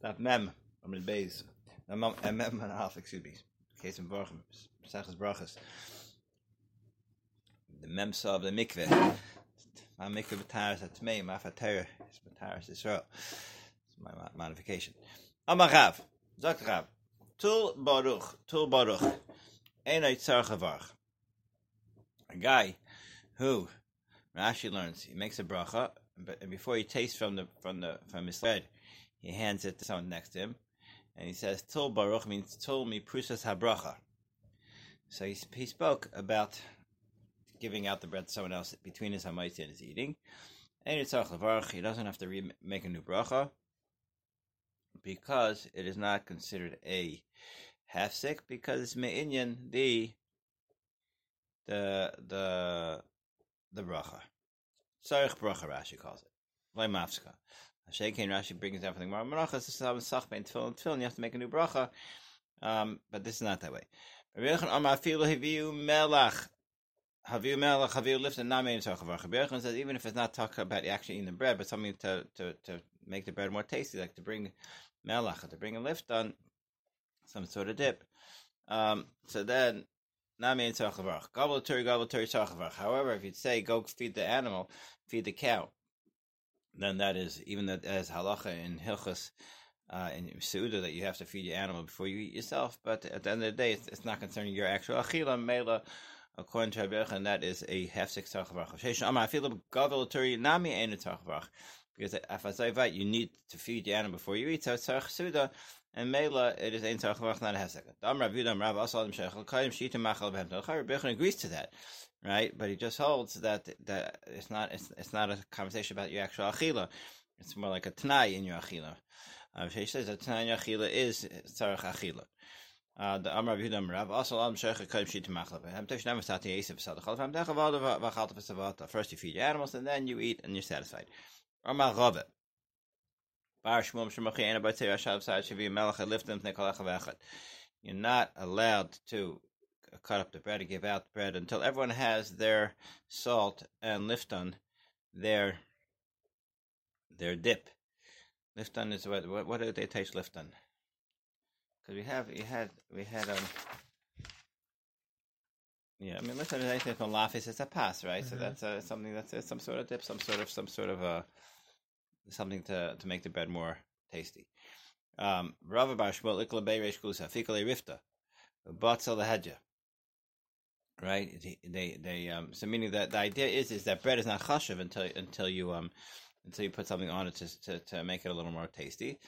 That mem, Amid Beis, mem and half, excuse me. Case in Barchim, Pesach's Brachas. The mem saw of the mikveh. My mikveh Tmei, my fater is b'taras Israel. It's my modification. Amarav, Zok Rav, Tul Baruch, Tul Baruch, Einay Tzar Chavarch. A guy who Rashi learns he makes a bracha, but before he tastes from the from the from his bread, he hands it to someone next to him, and he says, "Tul baruch" means "Tul mi prusas habracha." So he, he spoke about giving out the bread to someone else between his hamaitzi and his eating. And it's a varch he doesn't have to re- make a new bracha because it is not considered a half sick because it's me'inyan the the the the bracha. Sarich bracha Rashi calls it. Like. Shekin Rashi brings down from the Gemara. Bracha is some sachbein tefillin tefillin. You have to make a new bracha, um, but this is not that way. Rabbi Yechon Amar Afilu Haviu Melach. Haviu Melach Haviu Lift and Namein Tzachavacha. Rabbi Yechon says even if it's not talking about actually eating the bread, but something to to to make the bread more tasty, like to bring melach, to bring a lift on some sort of dip. Um, so then Namein Tzachavacha. Gobble turi gobble turi Tzachavacha. However, if you'd say go feed the animal, feed the cow then that is even that as halacha in hilchas uh, in Suda that you have to feed your animal before you eat yourself. But at the end of the day, it's, it's not concerning your actual achila mela. According to Rabbi and that is a gavel turi nami ein tachavach. Because that you need to feed your animal before you eat, so it's suda, and mela it is ein tachavach, not a second. Dam Rav Yudam Rav Asalim Sheichel Kayim Shita Machal Behem Rabbi agrees to that right? But he just holds that that it's not it's, it's not a conversation about your actual achila. It's more like a tanai in your achila. Uh, he says that tanai in your achila is tzarech achila. Uh, the Amar Yudam Rav also Am Sheikh Kaim Shit Machlav. Ham Tesh Nam Sati Yisef Sad Chalaf Ham Techavad Vachalta Vesavata. First you feed your animals and then you eat and you're satisfied. Bar Shemachi Rashav Sa'ad Shavi Melech. You're not allowed to cut up the bread and give out the bread until everyone has their salt and lifton, their their dip. Lifton is what what, what do they taste lifton? Because we have we had we had um yeah I mean lifton is anything from lafis it's a pass right mm-hmm. so that's uh, something that's uh, some sort of dip some sort of some sort of uh something to to make the bread more tasty. Um, Rava Bar Shmuel Ikla Reish Kusa Fikale Rifta Batzel the Hedja right? They they um so meaning that the idea is is that bread is not chashav until until you um until you put something on it to to, to make it a little more tasty.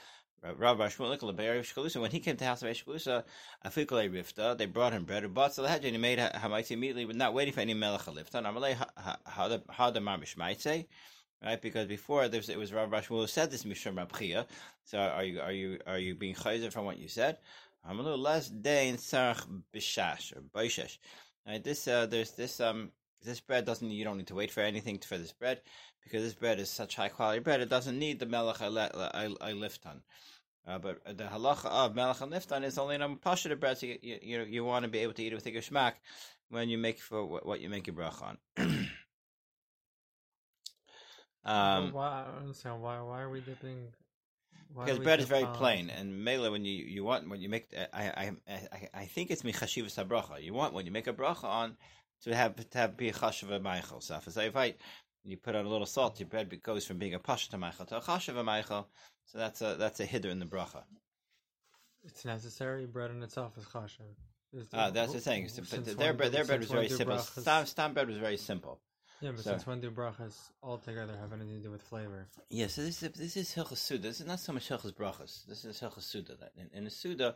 Rabbi Shmuel when he came to the house of Shkusa, Afikale Rifta, they brought him bread. Bought the and he made Hamaitzi immediately, but not waiting for any Melech Lifta. Amalei how the Marmish might say, right? Because before was, it was Rabbi Shmuel who said this Mishum Rabchia. So are you are you are you being chayzer from what you said? Amalu less day in Sarach Bishash or Right, this uh, there's this um this bread doesn't you don't need to wait for anything for this bread because this bread is such high quality bread. It doesn't need the melech I, I, I lift on. Uh, but the halacha of melech and lifton is only in a pasha bread, so you, you, you, you want to be able to eat it with a geshmak when you make for what, what you make your brach on. um, why, I why why are we dipping because bread is very plain, and mele when you you want when you make I I I, I think it's michashivas habracha. You want when you make a bracha on to have to have be a chashiva meichel. So if I you put on a little salt, your bread goes from being a pasha to meichel to a chashiva meichel. So that's a that's a hiddur in the bracha. It's necessary. Bread in itself is chashiv. Ah, that's the thing. So, their bread, their bread was very simple. Stam, stam bread was very simple. Yeah, but so, since when do brachas altogether have anything to do with flavor? Yeah, so this is this is Hilchas Suda. This is not so much Hilchas brachas. This is Hilchas Suda. In, in the Suda,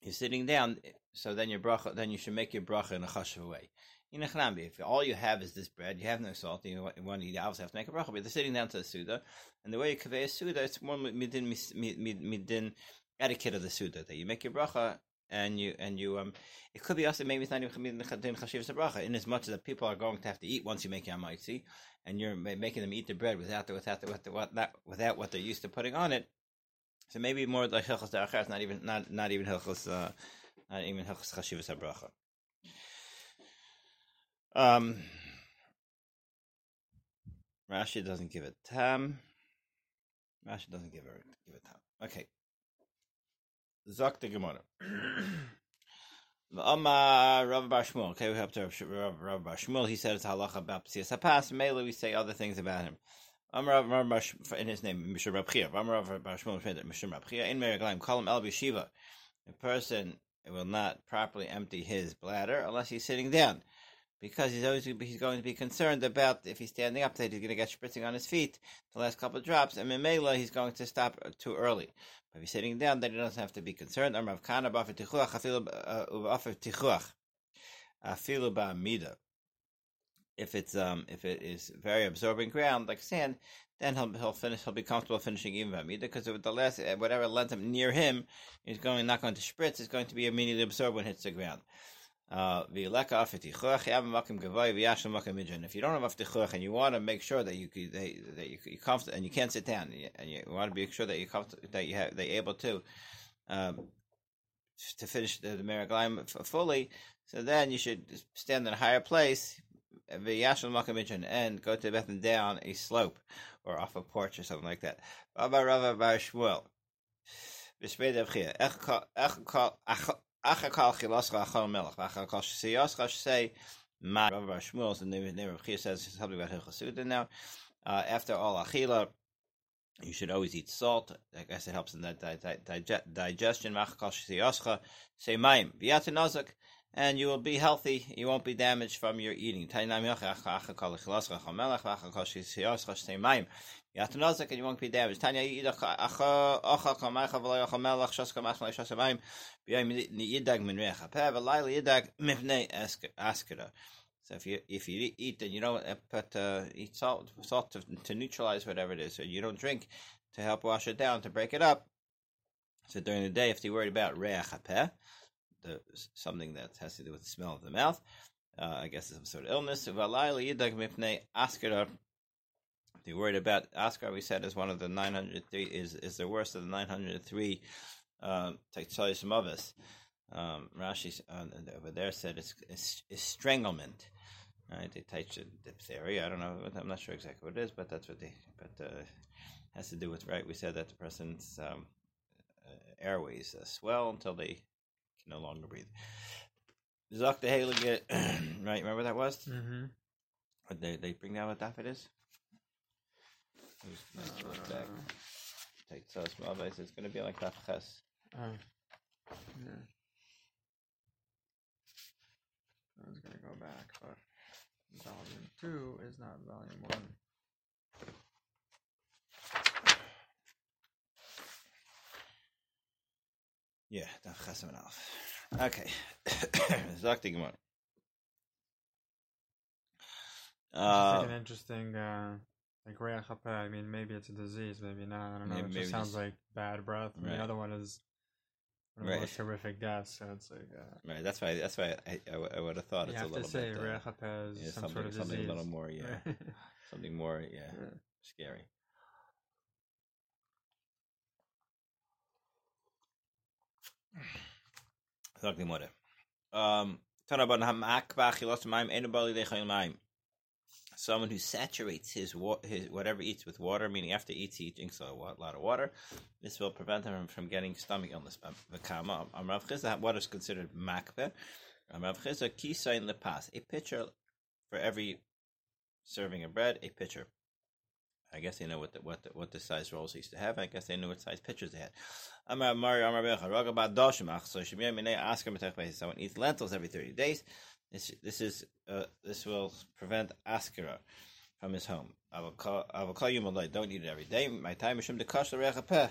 you're sitting down, so then your bracha, then you should make your bracha in a chashuv way. In a chnambi, if all you have is this bread, you have no salt, you want to eat, you obviously have to make a bracha. But they're sitting down to the Suda, and the way you convey a Suda, it's more midin midin etiquette of the Suda that you make your bracha and you and you um it could be also maybe it's not even chashivas bracha in as much as the people are going to have to eat once you make yamaitzi and you're making them eat the bread without the without the, without what that without what they're used to putting on it so maybe more like hilchos not even not not even hilchos uh, not even hilchos chashivas bracha um Rashi doesn't give it tam Rashi doesn't give a give a time. Okay. Zok the Gemara. Amar Rav Bar Shmuel. Okay, we have to Rav, Rav Bar Shmuel. He it's halacha about Psias Hapas. Mele, we say other things about him. Amar Rav Bar in his name, Mishra Rab Chia. Amar Rav Bar Shmuel, Mishra Rab Chia. In Meriglaim, call him El Bishiva. A person will not properly empty his bladder unless he's sitting down because he's always he's going to be concerned about if he's standing up that he's going to get spritzing on his feet the last couple of drops, and Mimela he's going to stop too early. If he's sitting down, then he doesn't have to be concerned. If it's um if it is very absorbing ground like sand, then he'll he'll finish he'll be comfortable finishing even b'amida because the last whatever lent him near him is going not going to spritz It's going to be immediately absorbed when it hits the ground. Uh, if you don't have aftichuach and you want to make sure that you that, that you you comfortable and you can't sit down and you want to be sure that you that you have they able to um, to finish the, the meraglim fully, so then you should stand in a higher place and go to Beth and down a slope or off a porch or something like that. Achakal Shiyascha say, Shmuel, after all Achila, you should always eat salt. I guess it helps in that di- di- digestion. Say Maim. Biyata Nazak. And you will be healthy. You won't be damaged from your eating. And you won't be damaged. So if you if you eat and you don't put uh, eat salt salt to, to neutralize whatever it is, so you don't drink to help wash it down to break it up. So during the day, if you're worried about reach the something that has to do with the smell of the mouth, uh, I guess it's some sort of illness. you're worried about Oscar, we said is one of the 903 is is the worst of the 903 uh, Taitzayis Mavis. Um, Rashi uh, over there said it's, it's, it's stranglement. Right, they touch diphtheria. I don't know. I'm not sure exactly what it is, but that's what they. But uh, has to do with right. We said that the person's um, uh, airways uh, swell until they can no longer breathe. Zuck the get right? Remember that was. Mm-hmm. They they bring down what that it is. Nice to look back. Take so small base. It's going to be like that. Oh. Yeah. I was going to go back, but volume 2 is not volume 1. Yeah, Daf Chesam and Okay. Zak the Gemara. Uh, like an interesting uh, like Reachapeh, I mean, maybe it's a disease, maybe not. I don't know. Maybe, it just sounds like bad breath. Right. The other one is one of right. the most horrific deaths. So it's like uh... right. That's why. That's why I, I, I would have thought it's a little to say bit. Uh, is yeah, some sort of something a little more. Yeah, something more. Yeah, yeah. scary. About it. Um, someone who saturates his his whatever eats with water, meaning after he eats he drinks a lot of water. This will prevent him from getting stomach illness. Um, Vakama Amrav um, Chisda, what is considered makbeh? Um, Amrav Chisda kisain lepas, a pitcher for every serving of bread, a pitcher. I guess they know what the, what the, what the size rolls used to have. I guess they knew what size pitchers they had. Someone eats lentils every thirty days. This this is uh, this will prevent askara from his home. I will call I will call you malay. Don't eat it every day. My time is to kash So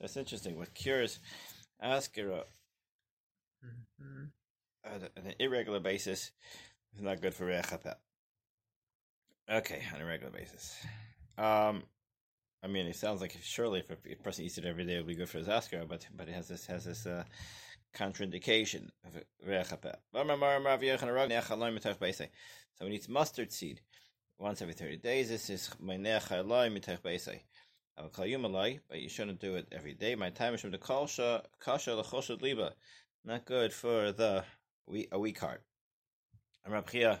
it's interesting. What cures askara mm-hmm. on an irregular basis is not good for rechapeh. Okay, on a regular basis. Um, I mean, it sounds like surely if a person eats it every day, it would be good for his askara, but but it has this has this uh, contraindication of rechapeh. So when eats mustard seed once every 30 days, this is my nech. I will call you Malai, but you shouldn't do it every day. My time is from the kasha kasha lechoshet liba, not good for the we a weak heart. I'm Rabchia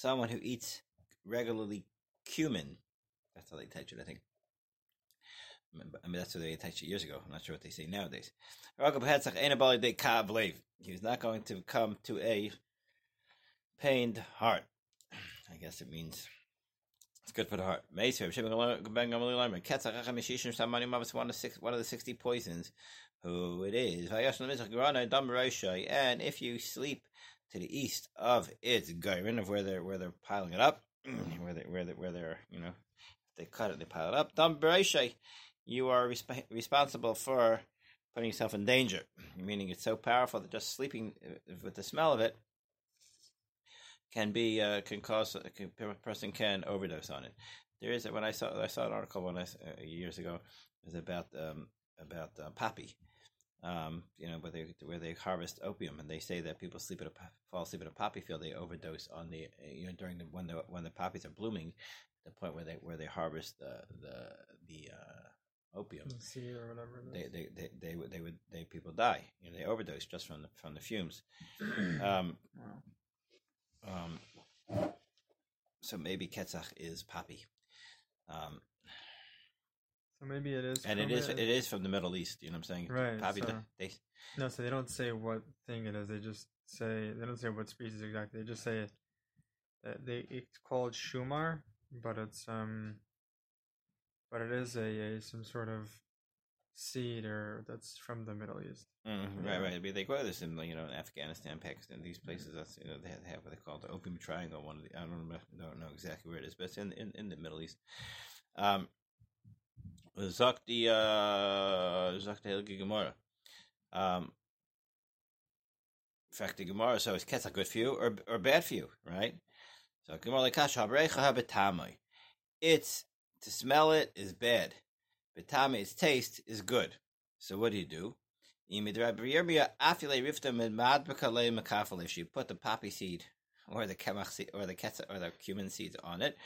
Someone who eats regularly cumin. That's how they teach it, I think. I mean, that's what they teach it years ago. I'm not sure what they say nowadays. He was not going to come to a pained heart. I guess it means it's good for the heart. One of the sixty poisons. Who it is? And if you sleep to the east of its gairin of where they're where they're piling it up, where they where they where they're you know they cut it, they pile it up. Dam you are resp- responsible for putting yourself in danger. Meaning it's so powerful that just sleeping uh, with the smell of it can be uh, can cause a person can overdose on it. There is when I saw I saw an article when I uh, years ago it was about um, about uh, poppy, um, you know, where they where they harvest opium and they say that people sleep at a fall asleep at a poppy field they overdose on the you know during the when the when the poppies are blooming, the point where they where they harvest the the the uh, opium seed or whatever they, they they they would they would they people die you know they overdose just from the from the fumes. um, wow. Um, so maybe Ketzach is poppy. Um, so maybe it is, and it is it. it is from the Middle East. You know what I'm saying? Right. Poppy. So, they, no, so they don't say what thing it is. They just say they don't say what species exactly. They just say that they it's called shumar, but it's um, but it is a, a some sort of seed or that's from the Middle East. Mm-hmm. Right, right. But they grow this in you know Afghanistan, Pakistan, these places. That's you know they have what they call the opium triangle. One of the I don't know, don't know exactly where it is, but it's in in, in the Middle East. Um, Zok the uh, Zok the Gemara. Um, in fact, the Gemara so is ketza good for you or or bad for you, right? So Gemara like kasha It's to smell it is bad. Betame's taste is good. So what do you do? You put the poppy seed or the kemach seed or the ketza or the cumin seeds on it,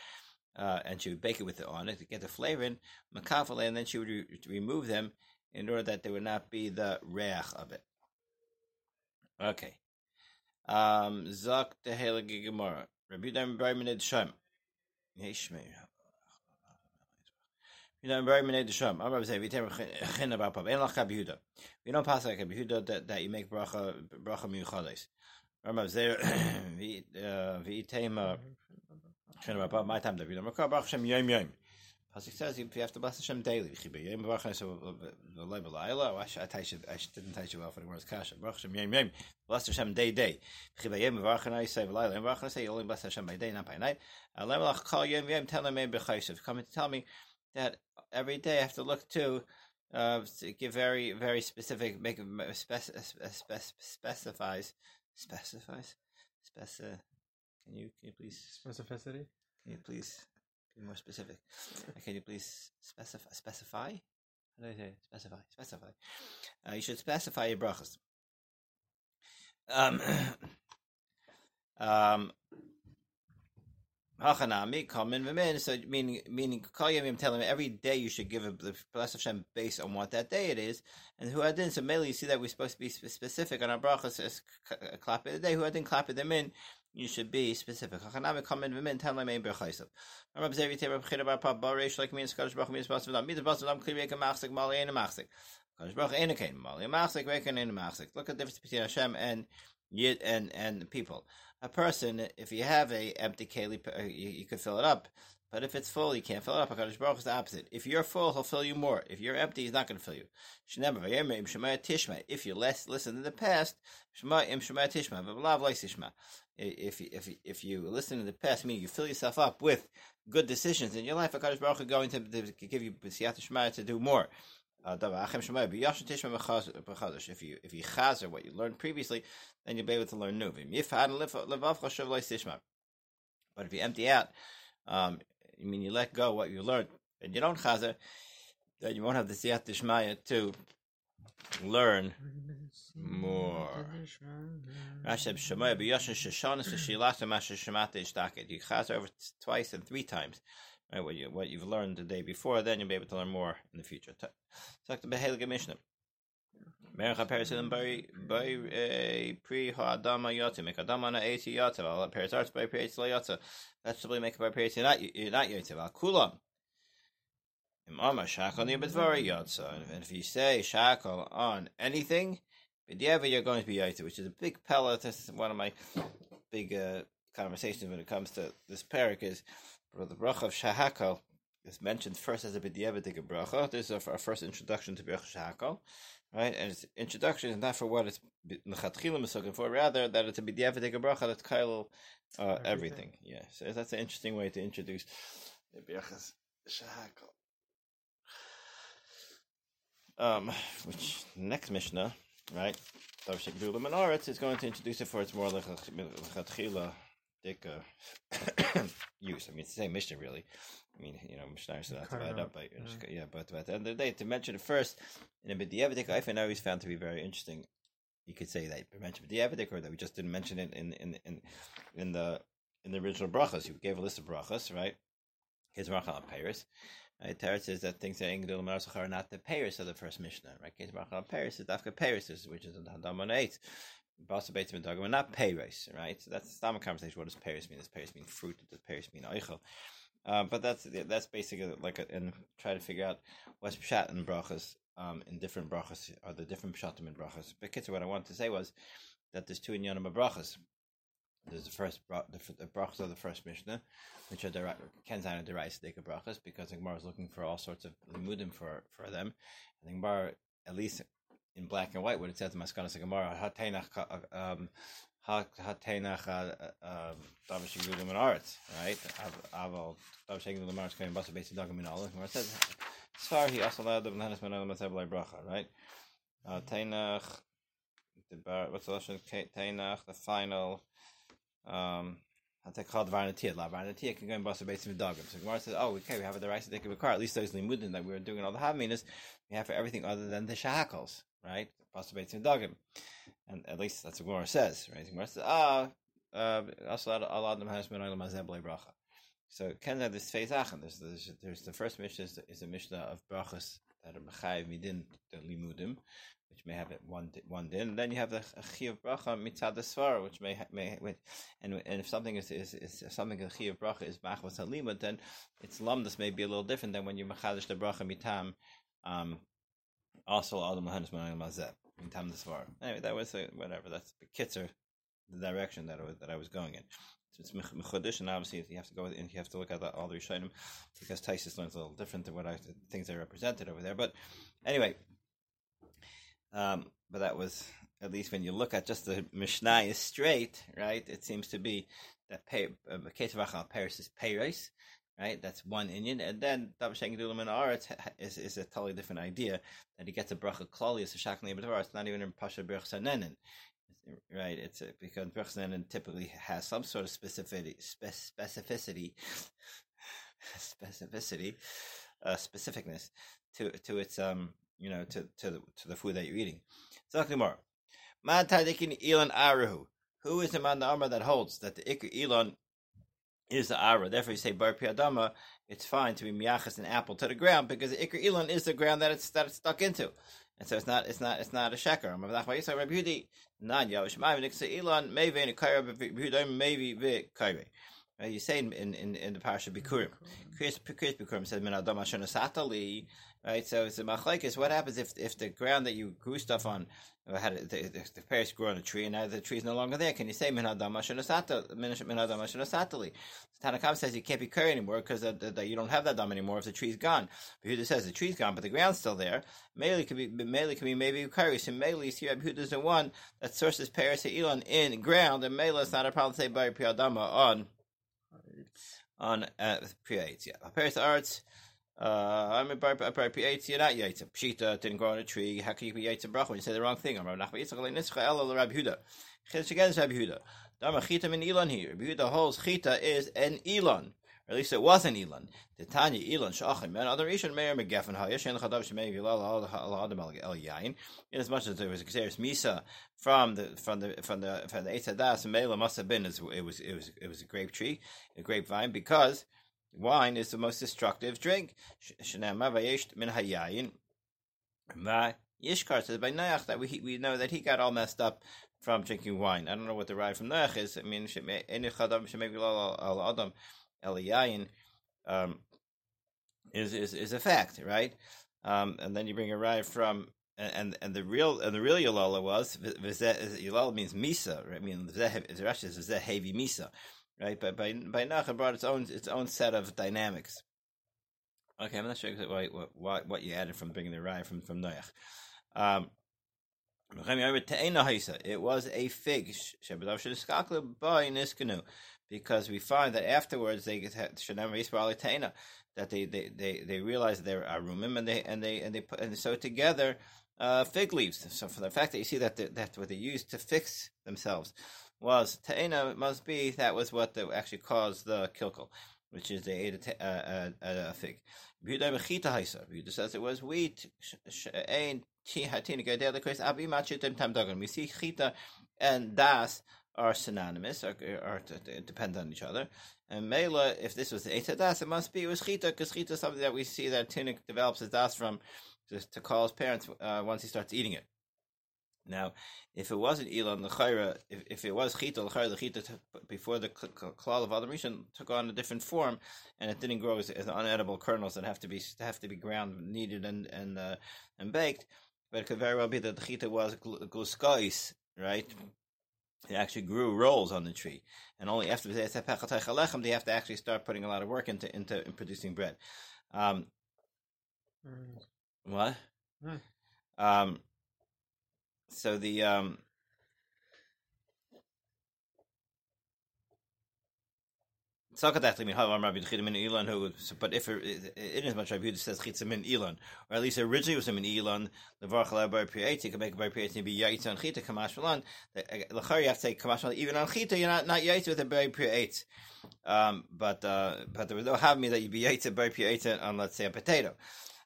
uh, and she would bake it with it on it to get the flavor in makafale, and then she would re- remove them in order that there would not be the reach of it. Okay. Um, Zak the Heilige Gemara. Rabbi Yudam Brayman Shem. Yeshmei. You know, very many the sham. I'm say we don't pass like kabihuda that that you make bracha bracha miyuchades. Remember there we My time that we don't make bracha shem yom yom. Pasuk says you have to bless Hashem daily. Yom bracha so the level ayla. I teach I didn't teach you well the words kasha. Bracha shem yom yom. Bless Hashem day day. Yom I say v'layla. Yom bracha say you only bless Hashem by day, not by night. Alam lach kol yom yom. Tell them chaysev. Come to tell me that every day I have to look to, uh, to give very very specific, make spec- spec- specifies specifies speci. Can you can you please specificity? Can you please be more specific? can you please specify specify? How do I say specify? Specify. Uh, you should specify your brachas. Um, um, Hachanami, Kamen V'min. So meaning, meaning, Kol Yomim telling me every day you should give a the blessed Hashem based on what that day it is. And who had so mainly you see that we're supposed to be specific on our brachas says clap the day. Who had clap them in, you should be specific. Look at the difference between Hashem and Yid and and people a person, if you have a empty keli, uh, you, you could fill it up. But if it's full, you can't fill it up. HaKadosh Baruch is the opposite. If you're full, he'll fill you more. If you're empty, he's not going to fill you. If you less listen in the past, if you, if if you listen in the past, meaning you fill yourself up with good decisions in your life, HaKadosh Baruch is going to, to give you to do more. Uh, if you if you chazer what you learned previously, then you'll be able to learn new. But if you empty out, um, I mean you let go what you learned and you don't chazer, then you won't have the siyat dishmaya to learn more. Rashab Shemaya b'yoshin sheshanis v'shilata masha shemata ishtaket. You chaz over twice and three times. Right, what you what you've learned the day before, then you'll be able to learn more in the future. Talk to Behelige Mishnah. By by pre ha'adama yotze make adama na eiti yotze al peris arts by peris la yotze vegetable make by peris not not yotze al kulam im ama shakal ni bedvari yotze and if you say shakal on anything b'dieva you're going to be yotze which is a big pellet this is one of my big uh, conversations when it comes to this parak is the bracha of shahakal is mentioned first as a b'dieva bracha. This is our first introduction to bracha shahakal right? And its introduction is not for what it's lechatchila is looking for, rather that it's a b'diavadik bracha that's kail uh, everything. everything. Yeah, so that's an interesting way to introduce the brachas shahakal. Um, which next Mishnah, right? Tavshik Dulam and is going to introduce it for its more lechatchila dik use. I mean, it's the same Mishnah, really. I mean, you know, Mishnah said up by yeah. but, but at the end of the day, to mention it first in a B'diavadik, I find always found to be very interesting. You could say that you mentioned B'diavadik, or that we just didn't mention it in in in in the in the original brachas. You gave a list of brachas, right? His bracha on Paris. Right, Teretz says that things that Engel Marzach are not the Paris of the first Mishnah. Right, His bracha on Paris is Dafka Paris, which is in Hadam eight. Basa Beitzim and Dagam, not Paris, right? So that's the common conversation. What does Paris mean? Does Paris mean fruit? Does Paris mean Eichel? Um, but that's that's basically like a, and try to figure out what's pshat and brachas um, in different brachas or the different pshatim in brachas. But what I wanted to say was that there's two inyanim of brachas. There's the first the, the brachas of the first mishnah, which are kenzan and derais brachas, because the Gemara is looking for all sorts of limudim for for them. And the Gemara, at least in black and white, what it says in Maskanas Gemara, um, Hatenach uh, uh, Davish Yudim and Arts, right? Aval Davish Yudim and Arts came Basa Basic Dagam in Olive, where it says Sfar he also allowed them Hanas Manal Masabla Bracha, right? Uh, Tainach, the what's the lesson? Tainach, the final. Um, called Varnatia. La Varnatia can go in Basa Basic Dagam. So Gemara says, oh, okay, we have the right to take a car. At least those limudin that we were doing all the Haminas, we have for everything other than the Shahakals, right? Basa Basic Dagam and at least that's what Gemara says, right? Gemara says, ah, uh. So Ken this phase There's, there's there's the first Mishnah is, is a Mishnah of brachas that are mechayiv midin the limudim, which may have it one one din. And then you have the chiyav bracha mitzad svara, which may may and and if something is is, is something a chiyav bracha is machvas halimud, then its lumdus may be a little different than when you machadish the bracha mitam. Um, also adam lahanis mazeb in Tam Svar. Anyway, that was a, whatever. That's the kitzer, the direction that I was, that I was going in. So it's mechudish, and obviously you have to go and you have to look at the, all the Rishonim because Taisus learns a little different than what I, things are represented over there. But anyway, um, but that was at least when you look at just the Mishnah is straight, right? It seems to be that uh, Paris is Paris, right? That's one Indian, and then Dav Dulam and Aretz is, is a totally different idea that he gets a bracha klali as a shakli it's not even in Pasha Berch Sanenin, right? It's a, because Berchsanenin typically has some sort of specificity, specificity, specificity, uh, specificness to to its um you know to to the, to the food that you're eating. More. Man Elon Arahu. Who is the man the armor that holds that the Iker Elon is the Ara. Therefore, you say Bar Piadama, it's fine to be Miachas an apple to the ground because the Iker Elon is the ground that it's that it's stuck into. And so it's not it's not it's not a sheker. You say in in in, the parasha Bikurim, Chris Bikurim says Min Adam Satali. Right, so it's a machlekes. What happens if if the ground that you grew stuff on had the, the, the pears grew on a tree and now the tree is no longer there? Can you say min adam satali? Tanakam says you can't be curry anymore because that you don't have that dam anymore if the tree's gone. But Yehuda says the tree's gone, but the ground's still there. Mele could be mele could be maybe curry. So mele is here. Yehuda is the one that sources pears elon in ground, and mele is not a problem to say by piyadama on on uh, pre Yeah, pears arts. Uh, I'm a bar P8, you're not Yaitza. Pshita didn't grow on a tree. How can you be Yaitza Bracha when you say the wrong thing? I'm Rabbi Nachman Yitzchak Nischa El Rabbi Huda. Chiddush again is Rabbi Huda. Dama Chita min Elon here. Rabbi Huda holds Chita is an Elon. At least it wasn't Elon. The Tanya Elon Shachim and other Rishon Meir Megefen Hayesh and Chadav El Yain. In as there was a Xeris Misa from the from the from the from the Eitzadas Mela must have been it was it was it was a grape tree, a grapevine because wine is the most destructive drink. Mavayesh Min Hayayin. Yishkar says by Noach that we we know that he got all messed up from drinking wine. I don't know what the ride from Noach is. I mean, Eliyayin um, is is is a fact, right? Um, and then you bring a ride from and and the real and the real Yalala was Yalala means Misa. Right? I mean, the Rashi is heavy Misa, right? But by by Nach it brought its own its own set of dynamics. Okay, I'm not sure exactly what what, what you added from bringing the ride from from Noach. Um, it was a fig because we find that afterwards they that they they they, they realize they're arumim and they and they and they put and so together uh, fig leaves. So for the fact that you see that that what they used to fix themselves was ta'ena must be that was what actually caused the kilkel, which is they ate a, a, a, fig. Yehuda says it was wheat. We see chita and das are synonymous, or, or, depend on each other. And mela, if this was eta das, it must be it was chita, because chita is something that we see that tunic develops his das from to, to call his parents uh, once he starts eating it. Now, if it wasn't Elon the Chayra, if, if it was Chita, the Chayra, the Chita before the Klal of Adam Rishon took on a different form, and it didn't grow as, as unedible kernels that have to be have to be ground, kneaded, and and uh, and baked. But it could very well be that the chita was gluskais, right? It actually grew rolls on the tree, and only after they have to actually start putting a lot of work into into in producing bread. Um, mm. What? Mm. Um, so the um, but if it, it is much Rabbi says chitzim min ilan, or at least originally it was min ilan, the bar priet, you can make a bar priet be yaitz on chita kamash malan. Lachar you have to say kamash malan even on chita you're not not yaitz with a bar priet. Um, but uh, but there was no have me that you be yaitz a bar priet on let's say a potato.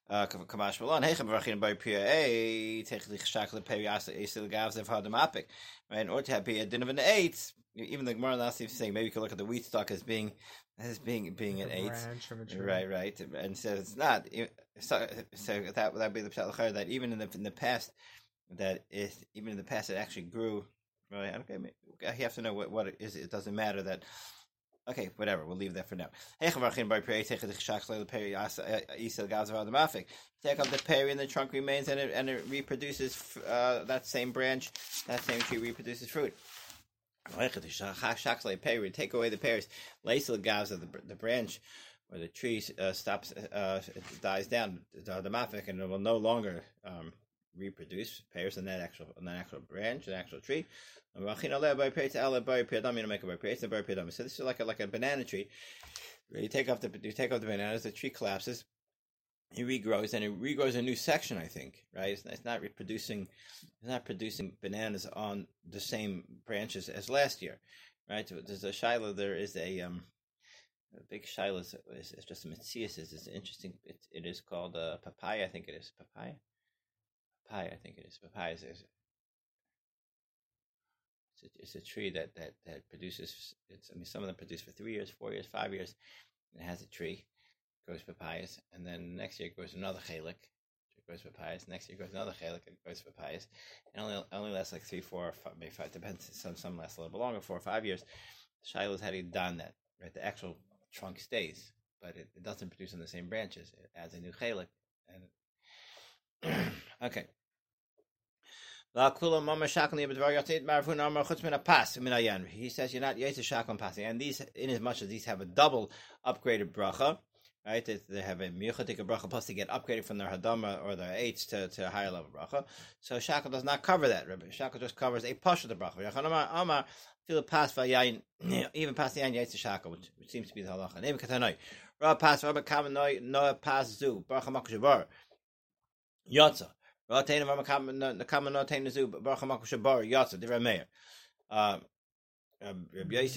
Uh, kamash malan hechem varchin bar priet take the chashak the peri esil gavs of hadamapik. Right, in order to have a din of an eight even the Gemara last is saying maybe you could look at the wheat stock as being as being being an eight, right, right, and says it's not. So, so that would be the pshat that even in the in the past that it even in the past it actually grew. Right, okay, you have to know what what it is. It doesn't matter that. Okay, whatever. We'll leave that for now. Take up the peri and the trunk remains, and it and it reproduces uh, that same branch. That same tree reproduces fruit take away the pears, lace the gauze of the, branch where the tree uh, stops, uh, dies down, the, the mafik, and it will no longer um, reproduce pairs in that actual in that actual branch, an actual tree. So this is like a, like a banana tree. You take off the you take off the bananas, the tree collapses, it regrows and it regrows a new section. I think right. It's, it's not reproducing. It's not producing bananas on the same branches as last year, right? So there's a shiloh. There is a um, a big shiloh. Is, just a mitzias. it's interesting. It, it is called a papaya. I think it is papaya. Papaya. I think it is papaya. Is, it's a, it's a tree that, that, that produces. It's, I mean, some of them produce for three years, four years, five years. It has a tree grows papayas, and then next year grows another chalik, it grows papayas. Next year grows another chalik, it grows papayas. and only only lasts like three, four, five, maybe five. Depends. Some some last a little bit longer, four or five years. Shiloh's had done that. Right, the actual trunk stays, but it, it doesn't produce on the same branches. It adds a new chalik, and okay. He says you're not yetzer passing, and these, in as much as these have a double upgraded bracha, right? They, they have a miuchatik bracha plus to get upgraded from their hadama or their eights to, to a higher level bracha. So shackle does not cover that. Shackle just covers a push of the bracha. Even pass the yayin yaitz shackle, which, seems to be the halacha. Name katanoi. Rab pass Rabbi kamanoi no pass zu bracha makushabar yotza. Rabbi. Um, Rabbi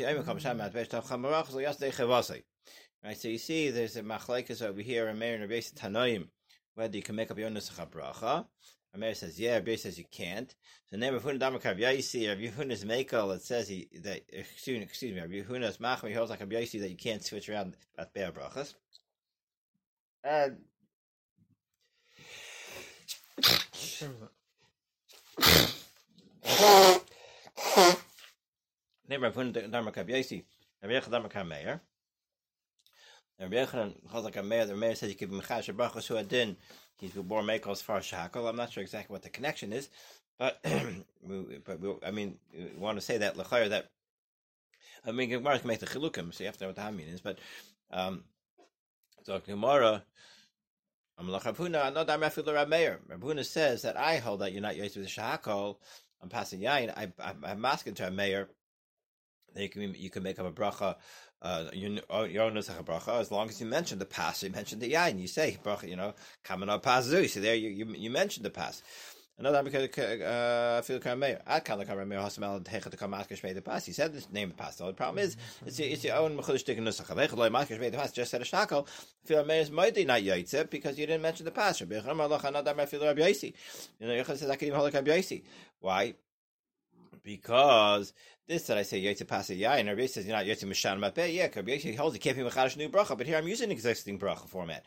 Right, so you see, there's a machlekes over here, a Meir and a Tanoim, whether you can make up your nusach bracha. Rameir says, yeah, Rabbi says you can't. So name of Huna Damakav Yaisi, Rabbi Huna's Makel, it says he, that, excuse, excuse me, Rabbi Huna's Machmi holds like Rabbi Yaisi that you can't switch around at Be'er Brachas. And name of Huna Damakav Yaisi, Rabbi Yechad Damakav Meir. Rabbi Yechanan holds like a Meir, the Meir says you give him Chash Brachas Hu Adin, he's born Mekel as far Shakal. I'm not sure exactly what the connection is, but but we, I mean, we want to say that Lachayr that I mean Gemara can make the chilukim, so you have to know what the Hamin is. But um, so Gemara. Rabhuna says that I hold that you're not to the shahakol. I'm passing yain. I, I, I'm asking to a mayor that you can you can make up a bracha uh, your own bracha as long as you mention the pass. You mention the yain. You say bracha. You know, coming up pasu. So there you, you you mentioned the pass. Another because uh, feel kameir. At kan kameir hasamel hechet kam maskish made the pass. He said the name of the pass. The problem is it's it's your own mechulish dik nusach. Hechet loy maskish made the pass. Just said a shakel. Feel kameir is mighty not yaitze because you didn't mention the pass. Rabbi Yechon another feel Rabbi Yaisi. You know Yechon says I can even hold Rabbi Yaisi. Why? Because this that I say Yotze Pasa Yain, Rabbi says you're not Yotze Mishan Mapeh. Yeah, Rabbi holds it can't be Mechadish new bracha, but here I'm using existing bracha format.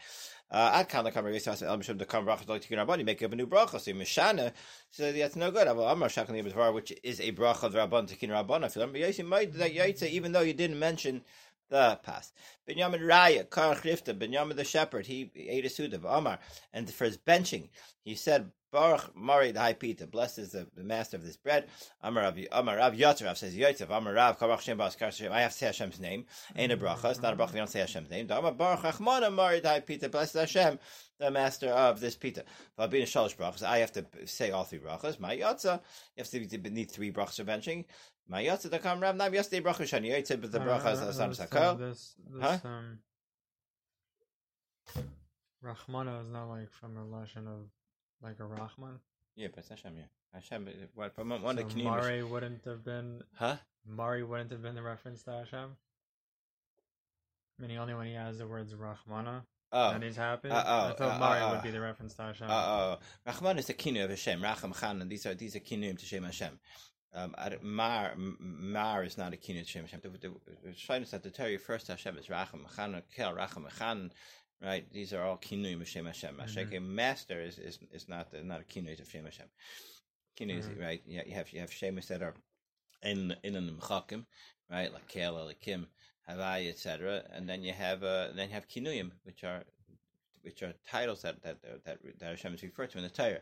Uh, Ad kan lekam Rabbi says El Mishum Dekam bracha like Tikkun Rabban, make up a new bracha. So Mishana, so that's no good. Aval Amar Shakan Yibadvar, which is a bracha of Rabban Tikkun Rabban. I feel Rabbi Yossi might that Yotze, even though you didn't mention the past. Binyamin Raya, Kar Chrifta, Binyamin the shepherd, he ate a suit of Omar. And for his benching, he said, Baruch Mari the High Pita, blessed is the, the, master of this bread. Amar Rav, Amar Rav Yotzerav says Yotzev, Amar Rav, Karach Shem Bas Hashem. I have to say Hashem's name. Ain't a bracha, it's not a bracha, you don't say Hashem's name. Amar Baruch Achmona Mari the High Pita, blessed Hashem, the master of this pita. Valbina Shalosh brachas, I have to say all three brachas. My Yotza, you have to need three brachas of benching. My Yotza, the Kam Rav, Nav Yesterday bracha Shani Yotzev, but the brachas are Sam Sakal. This, this, huh? um, Rahmana is not like from a lesson of like a Rahman. Yeah, but it's Hashem. Yeah, Hashem. What from one so the Mari wouldn't have been. Huh? Mari wouldn't have been the reference to Hashem. Meaning only when he has the words Rahmana. Oh. And he's happy. Uh, oh, I thought uh, Mari uh, would be the reference to Hashem. Uh, oh, uh, Rahman is the kinu of Hashem. Racham Chan, and these are these are kinuim to Shem Hashem. Um, Mar Mar is not a kinu to Shem Hashem. The, the, the, that the Torah first Hashem is Racham Chan, Kel Racham Chan right? These are all kinui Hashem Hashem. Mm-hmm. master is, is is not not a kinui of Shem Hashem. Kinui, mm-hmm. right? Yeah, you have you have shemus that are in in an mchakim, right? Like kel, like kim, havai, etc. And then you have uh, then you have kinuyim, which are which are titles that that that that Hashem is referred to in the Torah,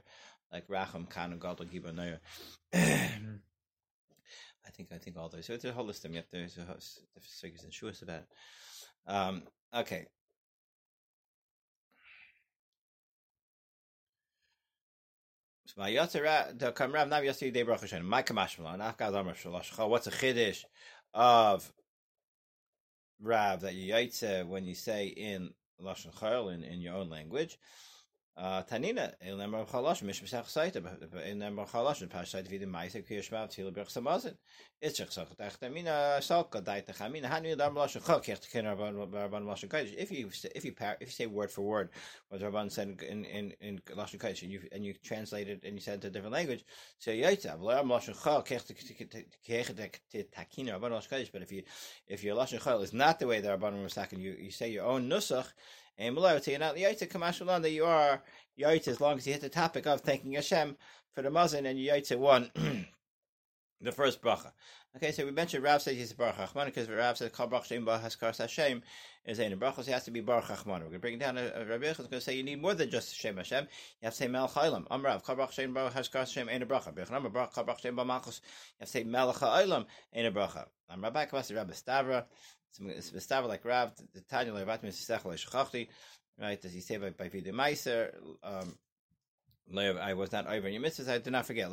like Racham, Kan, Gadol, Gibor. I think I think all those. So it's a whole list of them. To, there's a figures and shuas about it. Um, okay, What's a chiddush of Rav that you yaitze when you say in lashon chayil in, in your own language? Tanina, mish b'sach saita, b'rch samazin. Salka, chok, rabban. If you, if you, if you say word for word what Rabban said in, in, in lashon kaidish, and you, and you translate it, and you said it to a different language, so yaitza, v'lam lashon chok, kech tekin rabban lashon but if you, if your lashon chok is not the way that Rabban was talking, you, you say your own nusach, and below, so you're not yaita kamashulan that you are yaita as long as you hit the topic of thanking Hashem for the mazin and you yaita one the first bracha. Okay, so we mentioned Rav says he's a Baruch Achman because Rav says Kal Baruch Shem Has Kar Hashem is a bracha. So he has to be Baruch Achman. We're going to bring it down. Uh, Rabbi Yechon is going to say you need more than just Shem Hashem. You have to say Melech Ha'ilam. Am Rav Kal Baruch Shem Has Kar Hashem Ein a bracha. Bechon Baruch Kal Baruch Shem Malchus. You have to say Melech Ha'ilam Ein a bracha. Am Rabbi Kavasi Rabbi Stavra. Like Rav. Tanya Levat Misesech Leishachachti right? As you say by by Vida Meiser, um, I was not over in your mitzvahs. I did not forget.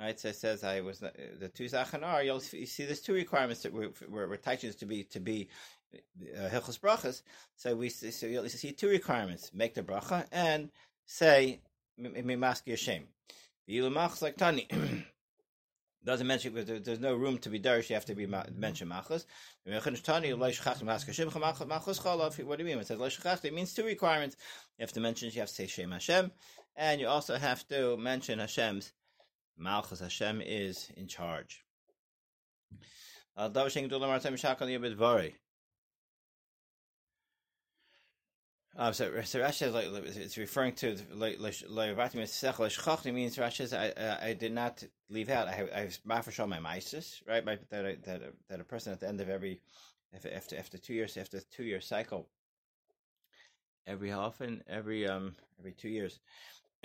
Right, so it says I was not, the two zachanar. You'll you see there's two requirements that we're, we're, we're to be to be uh, hilchos brachas. So we so you'll see two requirements: make the bracha and say mimask your shame. like tani. doesn't mention because there's no room to be darish. You have to be mentioned machos. What do you mean? It says It means two requirements. You have to mention. You have to say Shem Hashem, and you also have to mention Hashem's malchus. Hashem is in charge. Um, so, so Rashi is like it's referring to like means Rashi says I, I did not leave out. I have I have my mises right my, that that that a person at the end of every after after two years after two year cycle every often every um every two years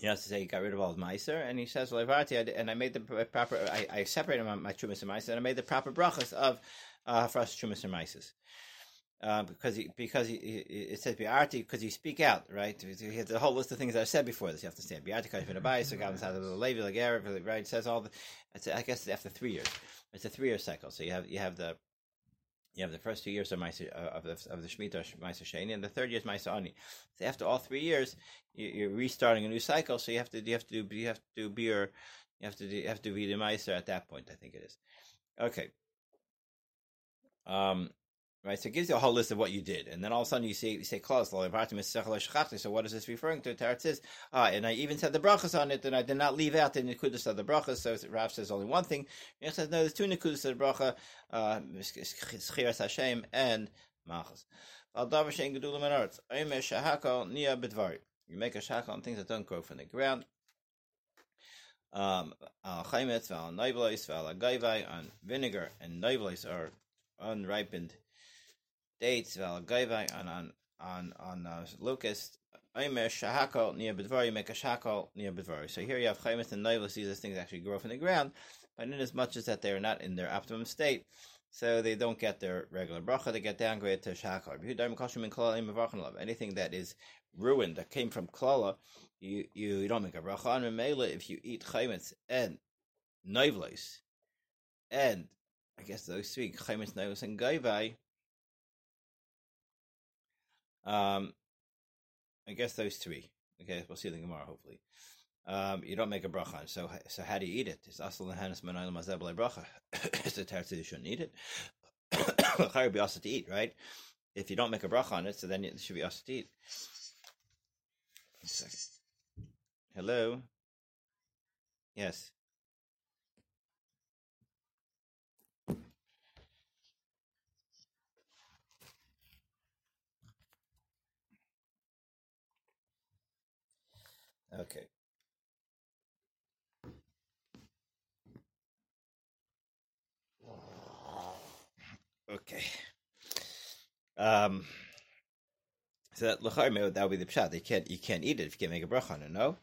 he has to say he got rid of all his miser, and he says, "Well, and I made the proper. I, I separated my, my and miser, and I made the proper brachas of uh, us trumas and mises." Uh, because he, because he, it says biarti because you speak out, right? He has a whole list of things that I said before this. You have to say biarti kashvin abayis, levi right? It says all the. It's, I guess it's after three years. It's a three year cycle. So you have you have the you have the first two years of Maisa, uh, of the of the Shemitah Maisa Sheni, and the third year is Maisa Ani. So after all three years, you, are restarting a new cycle. So you have to you have to do you have to do beer, you have to do, you have to be the Maisa at that point. I think it is. Okay. Um, Right, so it gives you a whole list of what you did, and then all of a sudden you say you say close. So what is this referring to? Tarat says, ah, and I even said the brachas on it, and I did not leave out the nekudas of the brachas. So Rav says only one thing. He says no, there's two nekudas of the bracha, schiras uh, Hashem and machas. You make a shakal on things that don't grow from the ground. Um, on vinegar and noivlois are unripened dates val on on on on uh, locust. Omer shahakol near bedvari make a shakol near bedvari. So here you have chaymis and noivus. These things actually grow from the ground, but in as much as that they are not in their optimum state, so they don't get their regular bracha. They get downgraded to shakol. Anything that is ruined that came from klala, you you, you don't make a bracha on Mela if you eat chaymis and noivus, and I guess those three chaymis, noivus, and gaivai um, I guess those three. Okay, we'll see the Gemara hopefully. Um, you don't make a bracha. So, so how do you eat it? It's asal lehanis manayim mazebel bracha. It's a teretz you shouldn't eat it. Chayr be also to eat, right? If you don't make a bracha on it, so then it should be also to eat. One second. Hello. Yes. Okay. Okay. Um. So that lechayim that would be the pshat. They can't. You can't eat it if you can't make a bracha on it. No.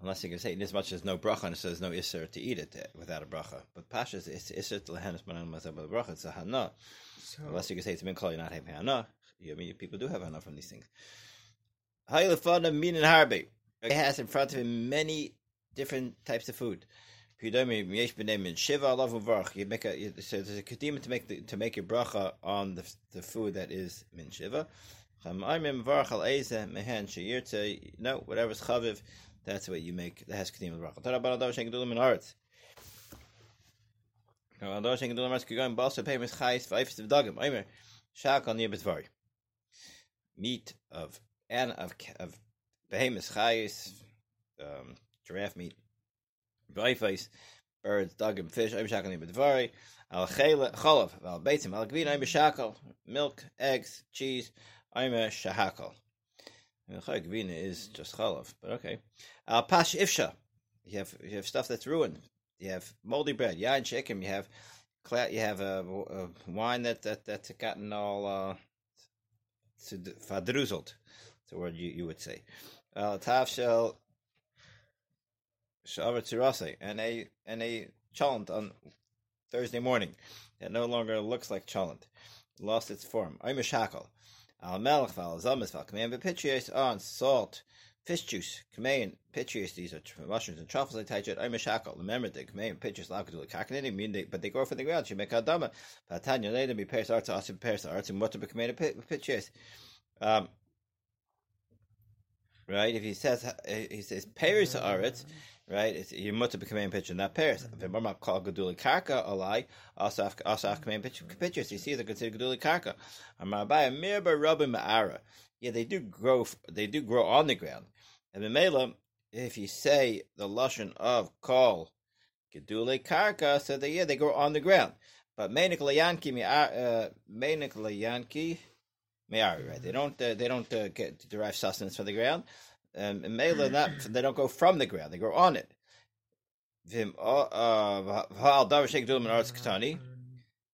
Unless you can say, as much as no bracha on it, so there's no isser to eat it uh, without a bracha. But pasha is isser to lehanis manan mazal bracha. It's a hana. So, Unless you can say it's been called, you're not having hana. I mean, people do have hana from these things. Hayilafana min and harbe. He has in front of him many different types of food. You make a so there's a kedima to make the, to make a bracha on the the food that is min shiva. No, whatever's chaviv, that's way you make. That has kedima bracha. Tara shenk dulim in art. Now, adar shenk dulim art kigoyim balsa paymes chayis v'ayfis v'dagim. Omer shak on the Meat of and of of behemoths, chayis, um, giraffe meat, bayfais, birds, dog and fish, I'm shackling b'dvari, al cholav, al beitzim, al gvin, shackle, milk, eggs, cheese, I'm a shahakal. Gvina is just cholav, but okay. Al pash ifsha, you have you have stuff that's ruined. You have moldy bread, yain chicken. You have you have a, a wine that that that's gotten all uh, fadruzled. It's a word you, you would say. Uh, Tafshel Shavar Tirase, and a and a chalent on Thursday morning that no longer looks like chalent, lost its form. I'm a shackle. Al melech val zamas val kamein on salt, fish juice, kamein pitchias. These are mushrooms and truffles. I touch it. I'm a shackle. Remember the kamein pitchias lakadul kaknini mean they, but they grow from the ground. She make adama. Patanya later be pairs arts asim pairs arts and what to be kamein pitchias. Um, right? If he says uh, he says Paris mm-hmm. Aretz, right? It's you must become a picture, not Paris. Mm-hmm. If a mama call Geduli Karka alai, also also have command pictures. You see, they're considered Geduli Karka. Amarbaya Mirba Rabbi Ma'ara. Yeah, they do grow. They do grow on the ground. And the Mela, if you say the lashon of call Gedule Karka, so they yeah they grow on the ground. But Menik Layanki, uh, Menik Layanki, Me'ari, right? They don't uh, they don't uh, get derive sustenance from the ground. Um, and Mela, not they don't go from the ground; they grow on it. Vim uh, Ha'al Davish Gedule Arts Katani.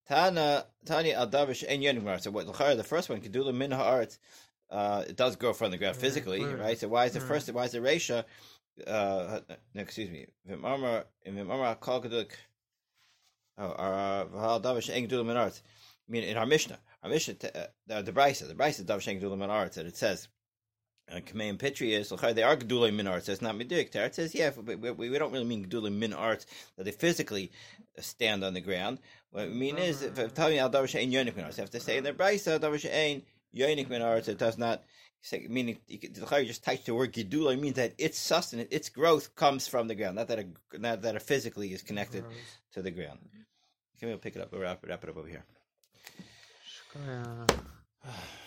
Tana Tani Al Davish En Yenim So what the first one Gedule Min Ha'arts. Uh, it does grow from the ground physically, right? So why is the first? Why is the Resha? Uh, no, excuse me. Vim Amar Vim Amar Kal Gedule. Oh, uh, Davish Eng Dulam and Arts. I mean, in our Mishnah, our Mishnah, uh, the, the Brisa, the Brisa Davish Eng Dulam and that it says, uh, Kamei and Pitri is they are Gedulay min arts. It's not midik. It says yeah, we, we, we, don't really mean Gedulay min arts that they physically stand on the ground. What we mean is if I'm telling al davar she'ain yonik min arts, have to say in the brisa davar she'ain yonik min arts. It does not say meaning you just touch the word Gedulay means that its sustenance, its growth comes from the ground, not that a, not that it physically is connected to the ground. Can we pick it up? We'll wrap, wrap it up over here. 哎呀哎